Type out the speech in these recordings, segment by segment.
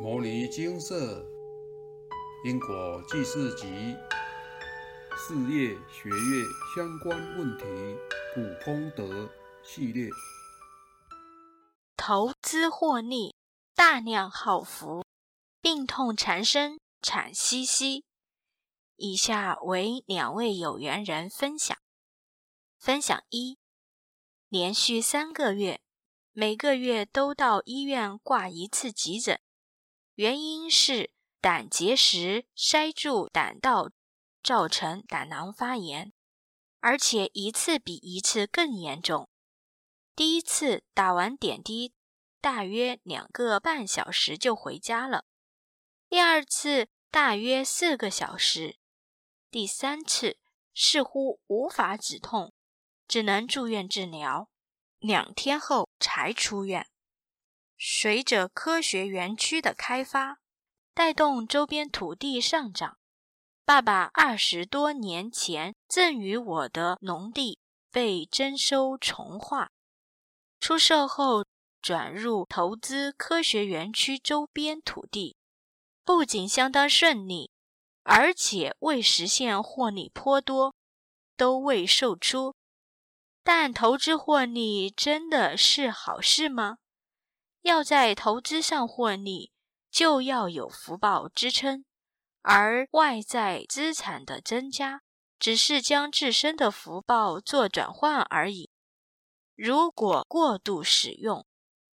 《摩尼金色因果记事集》事业学业相关问题普空德系列。投资获利，大量好福，病痛缠身，惨兮兮。以下为两位有缘人分享。分享一：连续三个月，每个月都到医院挂一次急诊。原因是胆结石塞住胆道，造成胆囊发炎，而且一次比一次更严重。第一次打完点滴，大约两个半小时就回家了；第二次大约四个小时；第三次似乎无法止痛，只能住院治疗，两天后才出院。随着科学园区的开发，带动周边土地上涨，爸爸二十多年前赠予我的农地被征收重划，出售后转入投资科学园区周边土地，不仅相当顺利，而且未实现获利颇多，都未售出。但投资获利真的是好事吗？要在投资上获利，就要有福报支撑，而外在资产的增加，只是将自身的福报做转换而已。如果过度使用，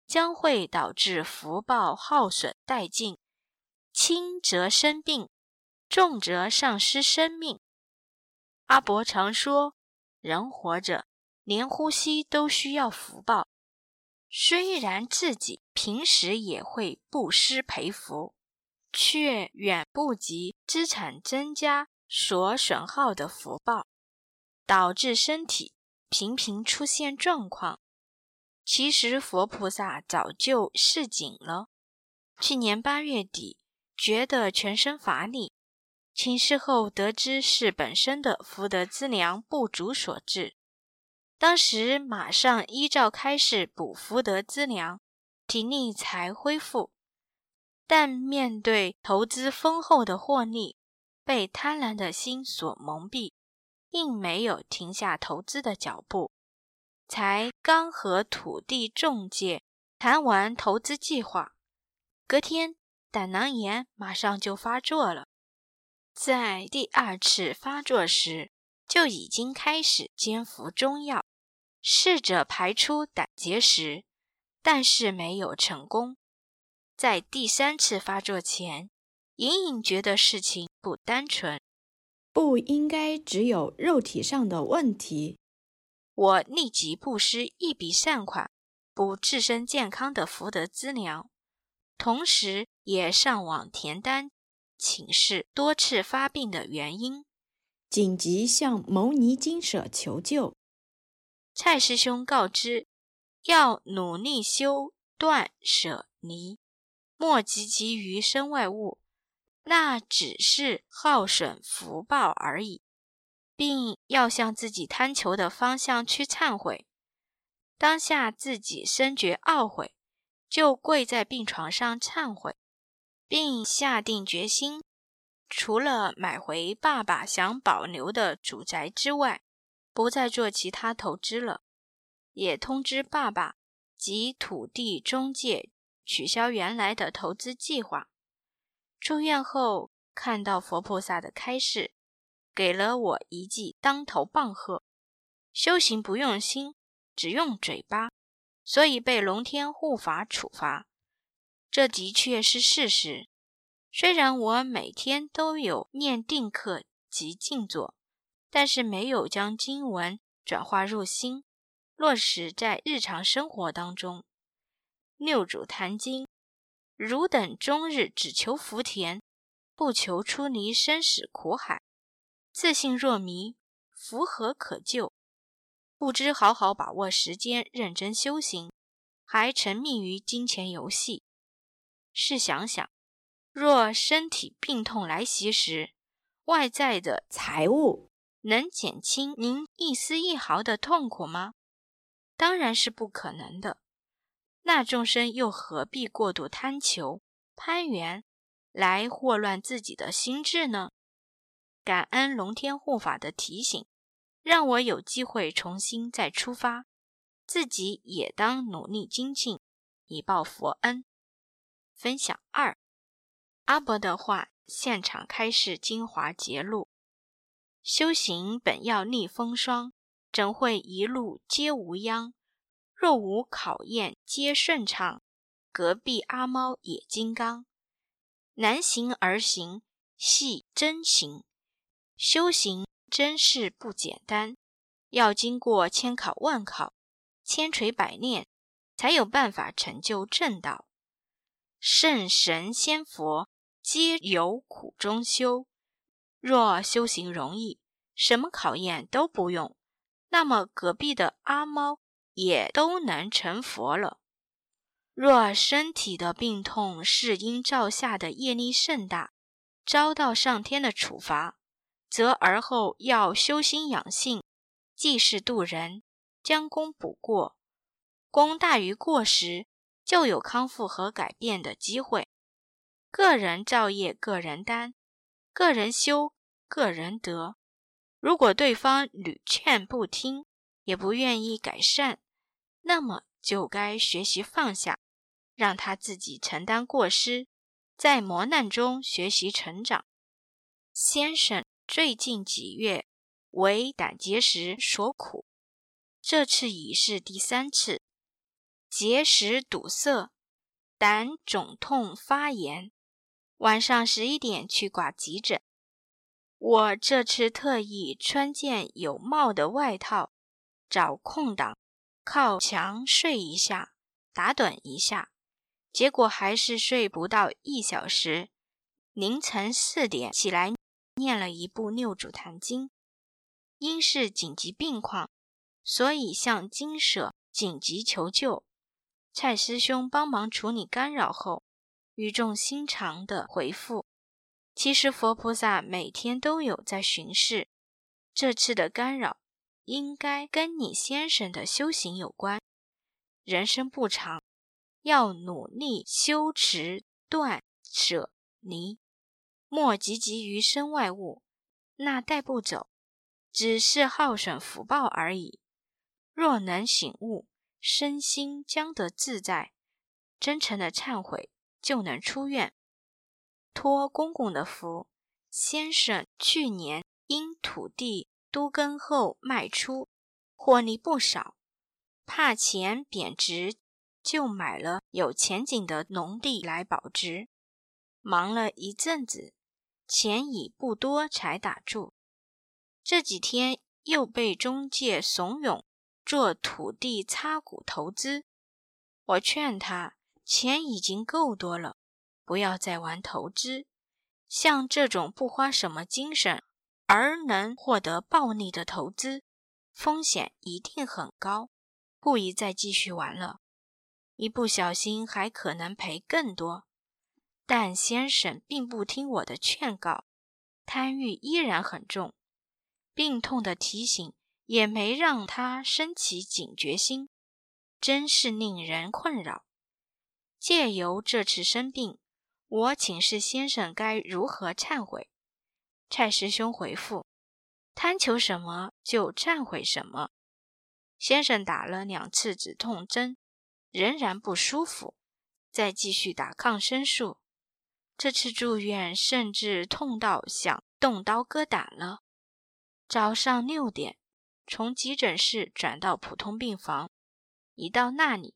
将会导致福报耗损殆尽，轻则生病，重则丧失生命。阿伯常说，人活着，连呼吸都需要福报。虽然自己平时也会布施培福，却远不及资产增加所损耗的福报，导致身体频频出现状况。其实佛菩萨早就示警了。去年八月底，觉得全身乏力，请示后得知是本身的福德资粮不足所致。当时马上依照开示补福德资粮，体力才恢复。但面对投资丰厚的获利，被贪婪的心所蒙蔽，并没有停下投资的脚步。才刚和土地中介谈完投资计划，隔天胆囊炎马上就发作了。在第二次发作时，就已经开始煎服中药。试着排出胆结石，但是没有成功。在第三次发作前，隐隐觉得事情不单纯，不应该只有肉体上的问题。我立即布施一笔善款，补自身健康的福德资粮，同时也上网填单请示多次发病的原因，紧急向牟尼金舍求救。蔡师兄告知，要努力修断舍离，莫汲汲于身外物，那只是耗损福报而已，并要向自己贪求的方向去忏悔。当下自己深觉懊悔，就跪在病床上忏悔，并下定决心，除了买回爸爸想保留的主宅之外。不再做其他投资了，也通知爸爸及土地中介取消原来的投资计划。出院后看到佛菩萨的开示，给了我一记当头棒喝：修行不用心，只用嘴巴，所以被龙天护法处罚。这的确是事实。虽然我每天都有念定课及静坐。但是没有将经文转化入心，落实在日常生活当中。六祖坛经：汝等终日只求福田，不求出离生死苦海，自信若迷，福何可救？不知好好把握时间，认真修行，还沉迷于金钱游戏。试想想，若身体病痛来袭时，外在的财物。能减轻您一丝一毫的痛苦吗？当然是不可能的。那众生又何必过度贪求，攀援来祸乱自己的心智呢？感恩龙天护法的提醒，让我有机会重新再出发，自己也当努力精进，以报佛恩。分享二，阿伯的话，现场开示精华节录：修行本要逆风霜，怎会一路皆无殃？若无考验，皆顺畅。隔壁阿猫也金刚，难行而行，系真行。修行真是不简单，要经过千考万考、千锤百炼，才有办法成就正道。圣神仙佛皆有苦中修，若修行容易，什么考验都不用，那么隔壁的阿猫也都能成佛了。若身体的病痛是因照下的业力甚大，遭到上天的处罚。则而后要修心养性，济世度人，将功补过。功大于过时，就有康复和改变的机会。个人造业，个人担，个人修，个人得。如果对方屡劝不听，也不愿意改善，那么就该学习放下，让他自己承担过失，在磨难中学习成长。先生。最近几月为胆结石所苦，这次已是第三次结石堵塞，胆肿痛发炎。晚上十一点去挂急诊。我这次特意穿件有帽的外套，找空档靠墙睡一下，打盹一下，结果还是睡不到一小时。凌晨四点起来。念了一部《六祖坛经》，因是紧急病况，所以向金舍紧急求救。蔡师兄帮忙处理干扰后，语重心长的回复：“其实佛菩萨每天都有在巡视，这次的干扰应该跟你先生的修行有关。人生不长，要努力修持断舍离。”莫汲汲于身外物，那带不走，只是耗损福报而已。若能醒悟，身心将得自在，真诚的忏悔，就能出院。托公公的福，先生去年因土地都耕后卖出，获利不少，怕钱贬值，就买了有前景的农地来保值。忙了一阵子。钱已不多，才打住。这几天又被中介怂恿做土地插股投资，我劝他，钱已经够多了，不要再玩投资。像这种不花什么精神而能获得暴利的投资，风险一定很高，不宜再继续玩了。一不小心还可能赔更多。但先生并不听我的劝告，贪欲依然很重，病痛的提醒也没让他升起警觉心，真是令人困扰。借由这次生病，我请示先生该如何忏悔。蔡师兄回复：贪求什么就忏悔什么。先生打了两次止痛针，仍然不舒服，再继续打抗生素。这次住院，甚至痛到想动刀割胆了。早上六点，从急诊室转到普通病房，一到那里，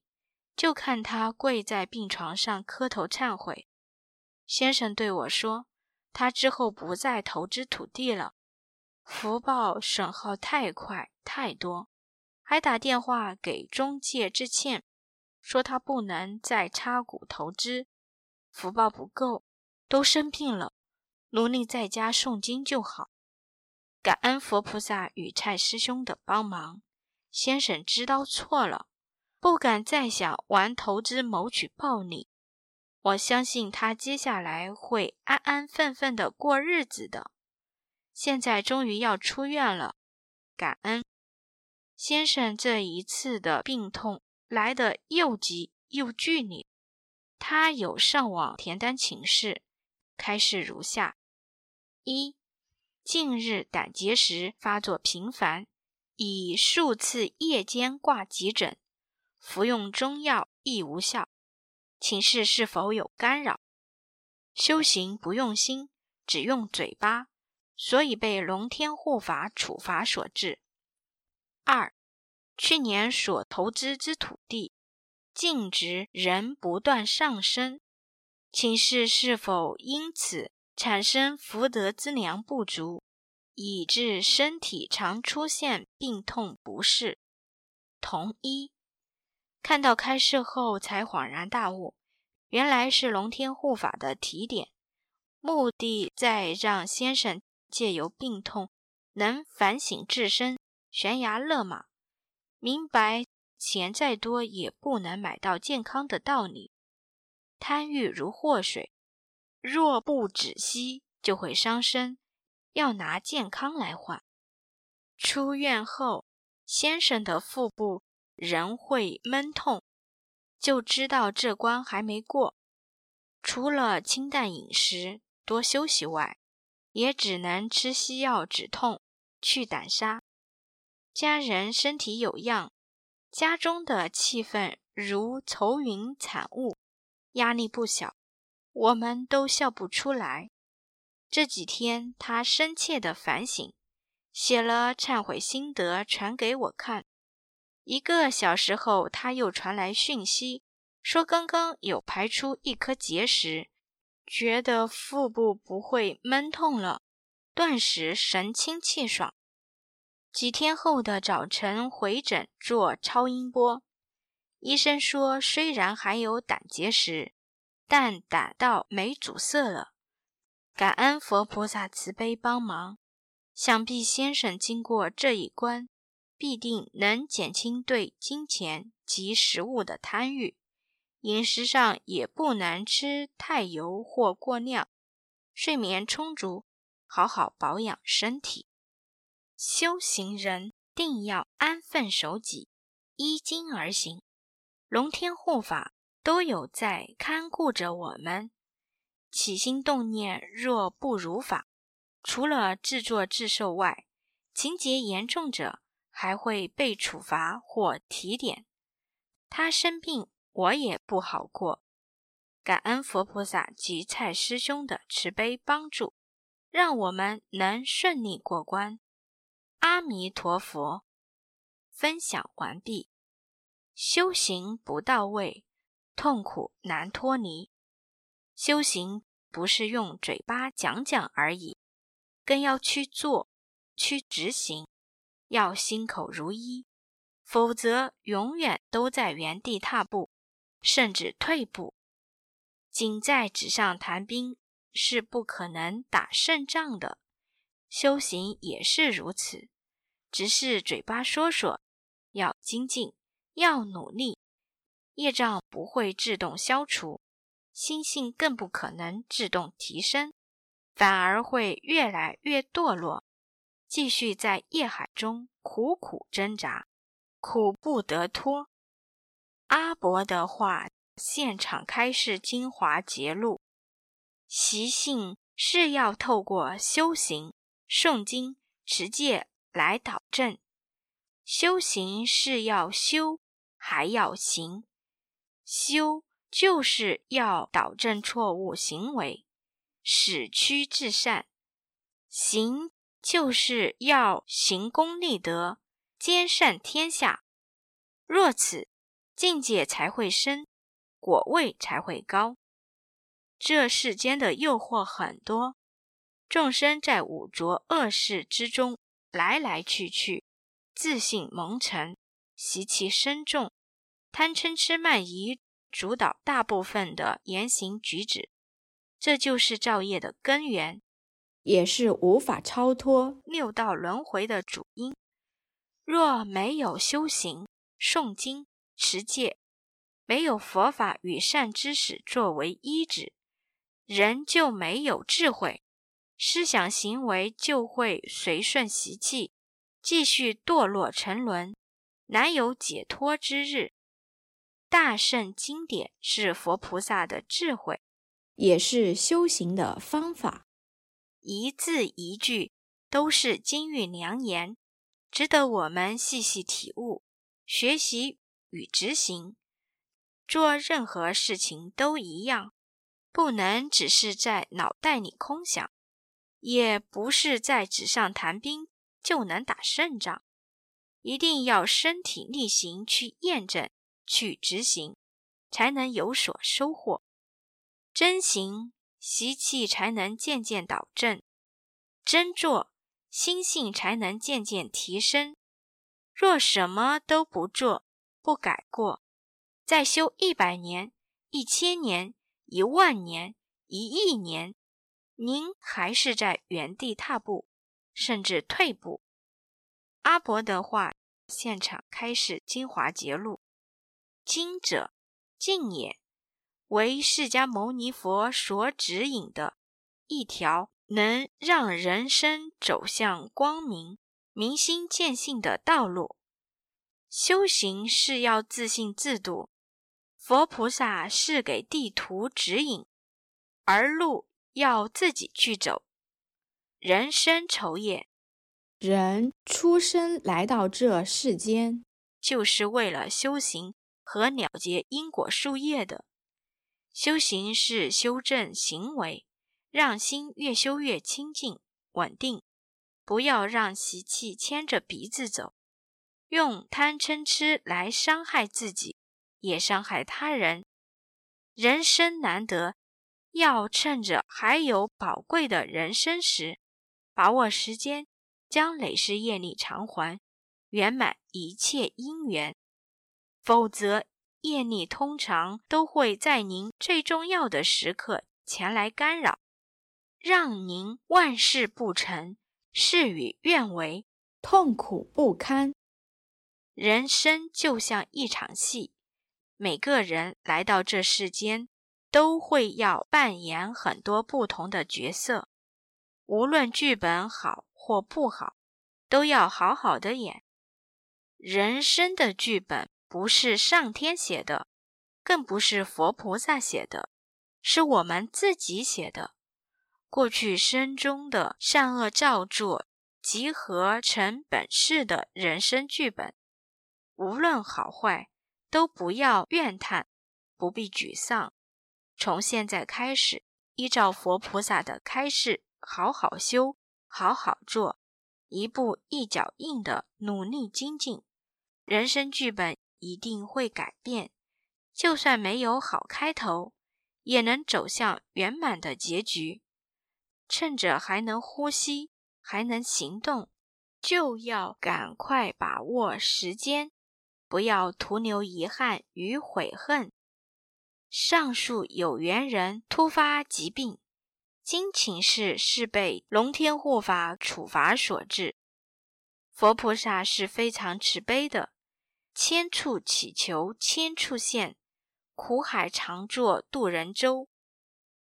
就看他跪在病床上磕头忏悔。先生对我说：“他之后不再投资土地了，福报损耗太快太多，还打电话给中介致歉，说他不能再插股投资，福报不够。”都生病了，努力在家诵经就好。感恩佛菩萨与蔡师兄的帮忙，先生知道错了，不敢再想玩投资谋取暴利。我相信他接下来会安安分分的过日子的。现在终于要出院了，感恩先生这一次的病痛来得又急又剧烈。他有上网填单请示，开示如下：一、近日胆结石发作频繁，已数次夜间挂急诊，服用中药亦无效，请示是否有干扰？修行不用心，只用嘴巴，所以被龙天护法处罚所致。二、去年所投资之土地。净值仍不断上升，请示是否因此产生福德资粮不足，以致身体常出现病痛不适？同一看到开示后才恍然大悟，原来是龙天护法的提点，目的在让先生借由病痛能反省自身，悬崖勒马，明白。钱再多也不能买到健康的道理。贪欲如祸水，若不止息就会伤身，要拿健康来换。出院后，先生的腹部人会闷痛，就知道这关还没过。除了清淡饮食、多休息外，也只能吃西药止痛、去胆砂。家人身体有恙。家中的气氛如愁云惨雾，压力不小，我们都笑不出来。这几天，他深切的反省，写了忏悔心得传给我看。一个小时后，他又传来讯息，说刚刚有排出一颗结石，觉得腹部不会闷痛了，顿时神清气爽。几天后的早晨回诊做超音波，医生说虽然还有胆结石，但胆道没阻塞了。感恩佛菩萨慈悲帮忙，想必先生经过这一关，必定能减轻对金钱及食物的贪欲。饮食上也不能吃太油或过量，睡眠充足，好好保养身体。修行人定要安分守己，依经而行。龙天护法都有在看顾着我们。起心动念若不如法，除了自作自受外，情节严重者还会被处罚或提点。他生病，我也不好过。感恩佛菩萨及蔡师兄的慈悲帮助，让我们能顺利过关。阿弥陀佛，分享完毕。修行不到位，痛苦难脱离。修行不是用嘴巴讲讲而已，更要去做、去执行，要心口如一，否则永远都在原地踏步，甚至退步。仅在纸上谈兵是不可能打胜仗的。修行也是如此，只是嘴巴说说，要精进，要努力，业障不会自动消除，心性更不可能自动提升，反而会越来越堕落，继续在业海中苦苦挣扎，苦不得脱。阿伯的话，现场开示精华节录：习性是要透过修行。诵经持戒来导正，修行是要修，还要行。修就是要导正错误行为，使趋至善；行就是要行功立德，兼善天下。若此，境界才会深，果位才会高。这世间的诱惑很多。众生在五浊恶世之中来来去去，自信蒙尘，习气深重，贪嗔痴慢疑主导大部分的言行举止，这就是造业的根源，也是无法超脱六道轮回的主因。若没有修行、诵经、持戒，没有佛法与善知识作为依止，人就没有智慧。思想行为就会随顺习气，继续堕落沉沦，难有解脱之日。大圣经典是佛菩萨的智慧，也是修行的方法，一字一句都是金玉良言，值得我们细细体悟、学习与执行。做任何事情都一样，不能只是在脑袋里空想，也不是在纸上谈兵就能打胜仗，一定要身体力行去验证、去执行，才能有所收获。真行，习气才能渐渐导正；真做，心性才能渐渐提升。若什么都不做，不改过。再修一百年、一千年、一万年、一亿年，您还是在原地踏步，甚至退步。阿伯的话，现场开始精华节录：经者，静也，为释迦牟尼佛所指引的一条能让人生走向光明、明心见性的道路。修行是要自信自度。佛菩萨是给地图指引，而路要自己去走。人生愁也，人出生来到这世间，就是为了修行和了结因果树叶的。修行是修正行为，让心越修越清净稳定，不要让习气牵着鼻子走，用贪嗔痴来伤害自己。也伤害他人。人生难得，要趁着还有宝贵的人生时，把握时间，将累世业力偿还，圆满一切因缘。否则，业力通常都会在您最重要的时刻前来干扰，让您万事不成，事与愿违，痛苦不堪。人生就像一场戏。每个人来到这世间，都会要扮演很多不同的角色。无论剧本好或不好，都要好好的演。人生的剧本不是上天写的，更不是佛菩萨写的，是我们自己写的。过去生中的善恶造作，集合成本世的人生剧本，无论好坏。都不要怨叹，不必沮丧。从现在开始，依照佛菩萨的开示，好好修，好好做，一步一脚印的努力精进，人生剧本一定会改变。就算没有好开头，也能走向圆满的结局。趁着还能呼吸，还能行动，就要赶快把握时间。不要徒留遗憾与悔恨。上述有缘人突发疾病，经请示是被龙天护法处罚所致。佛菩萨是非常慈悲的，千处祈求千处现，苦海常作渡人舟。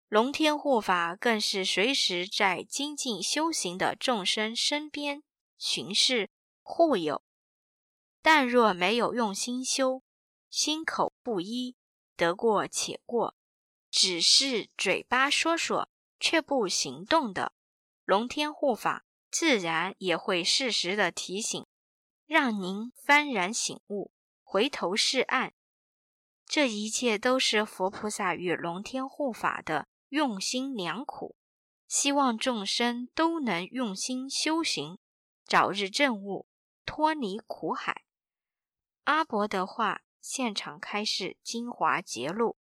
龙天护法更是随时在精进修行的众生身边巡视护佑。但若没有用心修，心口不一，得过且过，只是嘴巴说说却不行动的，龙天护法自然也会适时的提醒，让您幡然醒悟，回头是岸。这一切都是佛菩萨与龙天护法的用心良苦，希望众生都能用心修行，早日证悟，脱离苦海。阿伯的话，现场开示精华节录：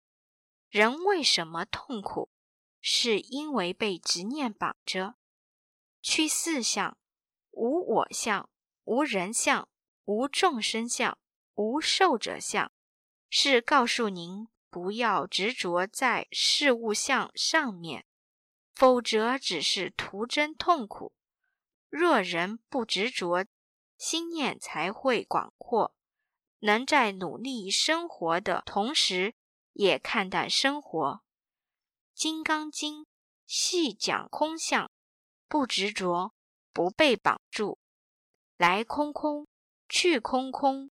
人为什么痛苦？是因为被执念绑着。去四相：无我相、无人相、无众生相、无寿者相，是告诉您不要执着在事物相上面，否则只是徒增痛苦。若人不执着，心念才会广阔。能在努力生活的同时，也看淡生活。《金刚经》细讲空相，不执着，不被绑住。来空空，去空空，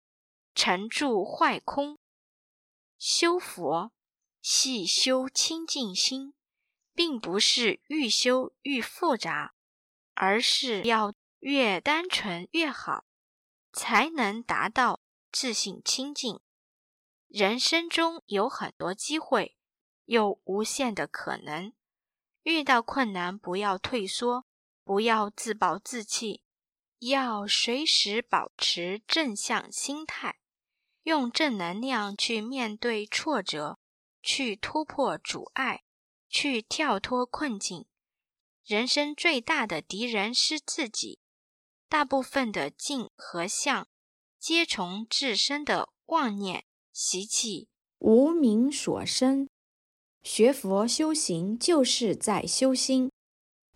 成住坏空。修佛系修清净心，并不是愈修愈复杂，而是要越单纯越好，才能达到自信清净。人生中有很多机会，有无限的可能。遇到困难，不要退缩，不要自暴自弃，要随时保持正向心态，用正能量去面对挫折，去突破阻碍，去跳脱困境。人生最大的敌人是自己，大部分的境和相，皆从自身的妄念。习气无名所生，学佛修行就是在修心，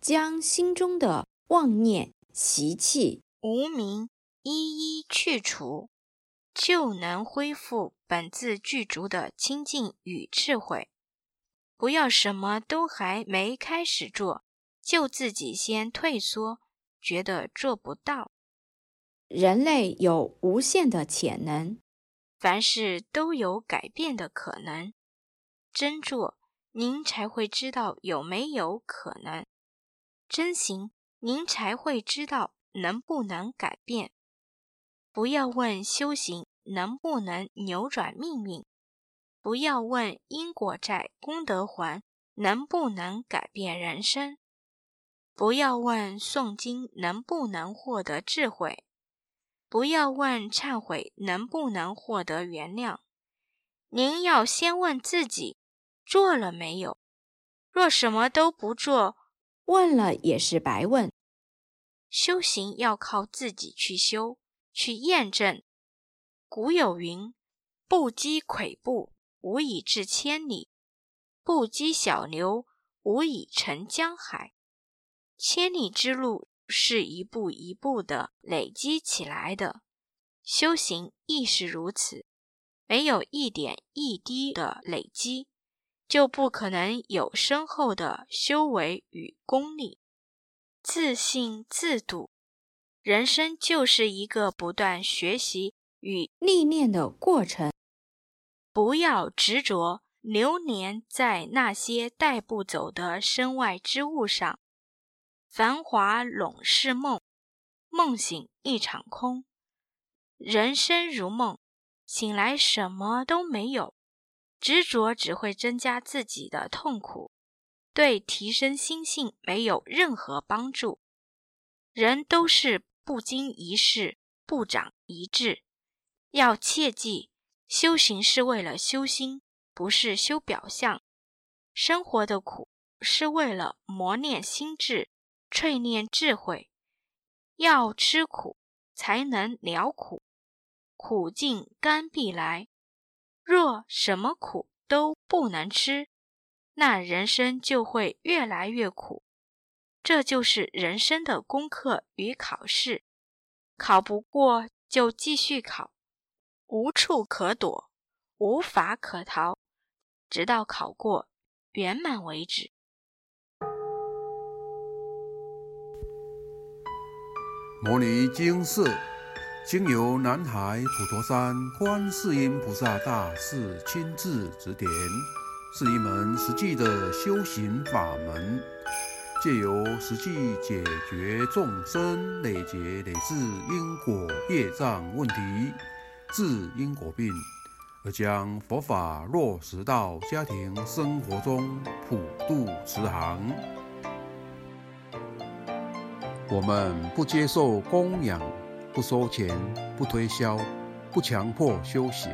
将心中的妄念、习气、无名一一去除，就能恢复本自具足的清净与智慧。不要什么都还没开始做，就自己先退缩，觉得做不到。人类有无限的潜能。凡事都有改变的可能，真做您才会知道有没有可能；真行您才会知道能不能改变。不要问修行能不能扭转命运，不要问因果债功德还能不能改变人生，不要问诵经能不能获得智慧。不要问忏悔能不能获得原谅，您要先问自己做了没有。若什么都不做，问了也是白问。修行要靠自己去修，去验证。古有云：“不积跬步，无以至千里；不积小流，无以成江海。”千里之路。是一步一步的累积起来的，修行亦是如此。没有一点一滴的累积，就不可能有深厚的修为与功力。自信自度，人生就是一个不断学习与历练的过程。不要执着流连在那些带不走的身外之物上。繁华拢是梦，梦醒一场空。人生如梦，醒来什么都没有。执着只会增加自己的痛苦，对提升心性没有任何帮助。人都是不经一事不长一智，要切记，修行是为了修心，不是修表象。生活的苦是为了磨练心智。淬炼智慧，要吃苦才能了苦，苦尽甘必来。若什么苦都不能吃，那人生就会越来越苦。这就是人生的功课与考试，考不过就继续考，无处可躲，无法可逃，直到考过圆满为止。摩尼经寺经由南海普陀山观世音菩萨大士亲自指点，是一门实际的修行法门，借由实际解决众生累劫累世因果业障问题，治因果病，而将佛法落实到家庭生活中，普度慈航。我们不接受供养，不收钱，不推销，不强迫修行，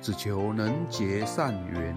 只求能结善缘，